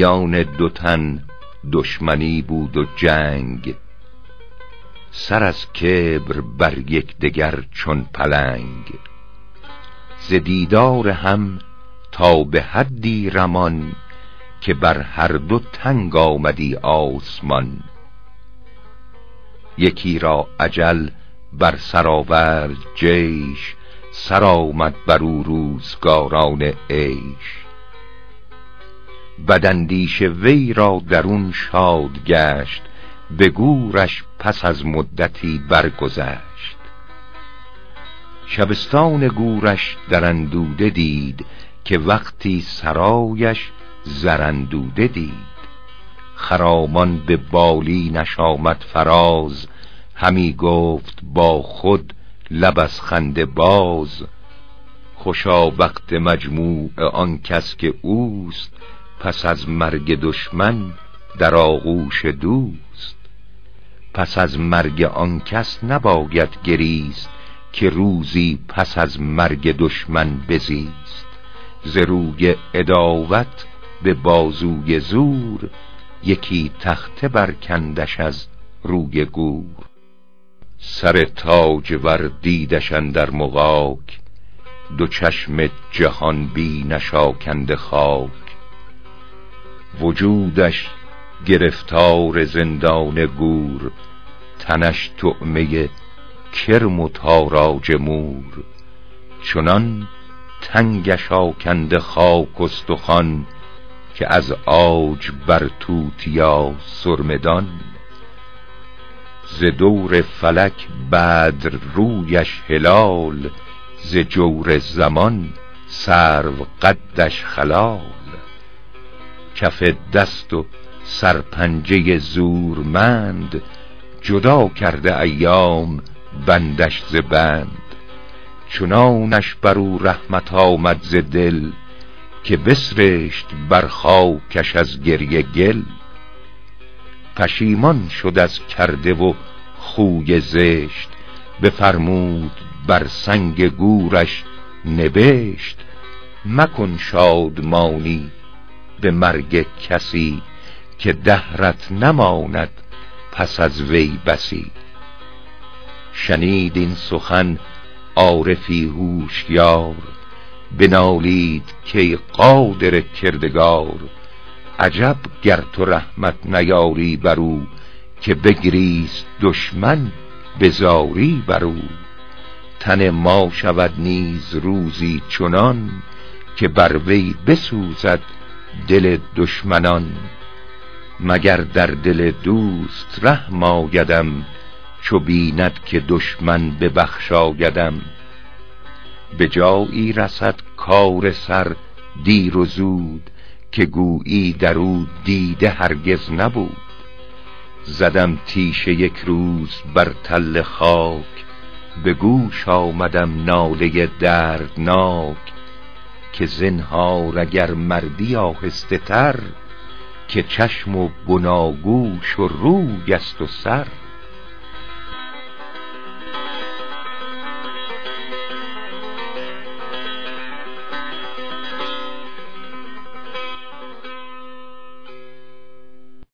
میان دو تن دشمنی بود و جنگ. سر از کبر بر دگر چون پلنگ. ز دیدار هم تا به حدی رمان که بر هر دو تنگ آمدی آسمان. یکی را عجل بر سرآورد جیش سر آمد بر او روزگاران عیش. بدندیش وی را درون شاد گشت به گورش پس از مدتی برگذشت. شبستان گورش در اندوده دید که وقتی سرایش زرندوده دید. خرامان به بالی نشامد فراز. همی گفت با خود لب از خنده باز. خوشا وقت مجموع آن کس که اوست پس از مرگ دشمن در آغوش دوست. پس از مرگ آن کس نباید گریست که روزی پس از مرگ دشمن بزیست. ز روی اداوت به بازوی زور یکی تخته برکندش از روی گور. سر تاج ور دیدشن در مغاک دو چشم جهان بی نشاکند خاک. وجودش گرفتار زندان گور تنش تعمه کرم و تاراج مور. چنان تنگش آکنده خاک استخوان که از آج بر توتیا سرمدان ز دور فلک بدر رویش هلال ز جور زمان سرو قدش خلال. کف دست و سرپنجه زورمند جدا کرده ایام بندش ز بند. چنانش بر او رحمت آمد ز دل که بسرشت بر خاکش از گریه گل پشیمان شد از کرده و خوی زشت بفرمود بر سنگ گورش نبشت مکن شادمانی به مرگ کسی که دهرت نماند پس از وی بسی. شنید این سخن عارفی هوشیار بنالید که قادر کردگار. عجب گر تو رحمت نیاری بر او که بگریست دشمن بزاری بر او. تن ما شود نیز روزی چنان که بر وی بسوزد دل دشمنان. مگر در دل دوست رحم آیدم چو بیند که دشمن ببخشایدم به جایی رسد کار سر دیر و زود که گویی در او دیده هرگز نبود. زدم تیشه یک روز بر تل خاک به گوش آمدم ناله دردناک که زنهار اگر مردی آهسته تر که چشم و بناگوش و روی است و سر.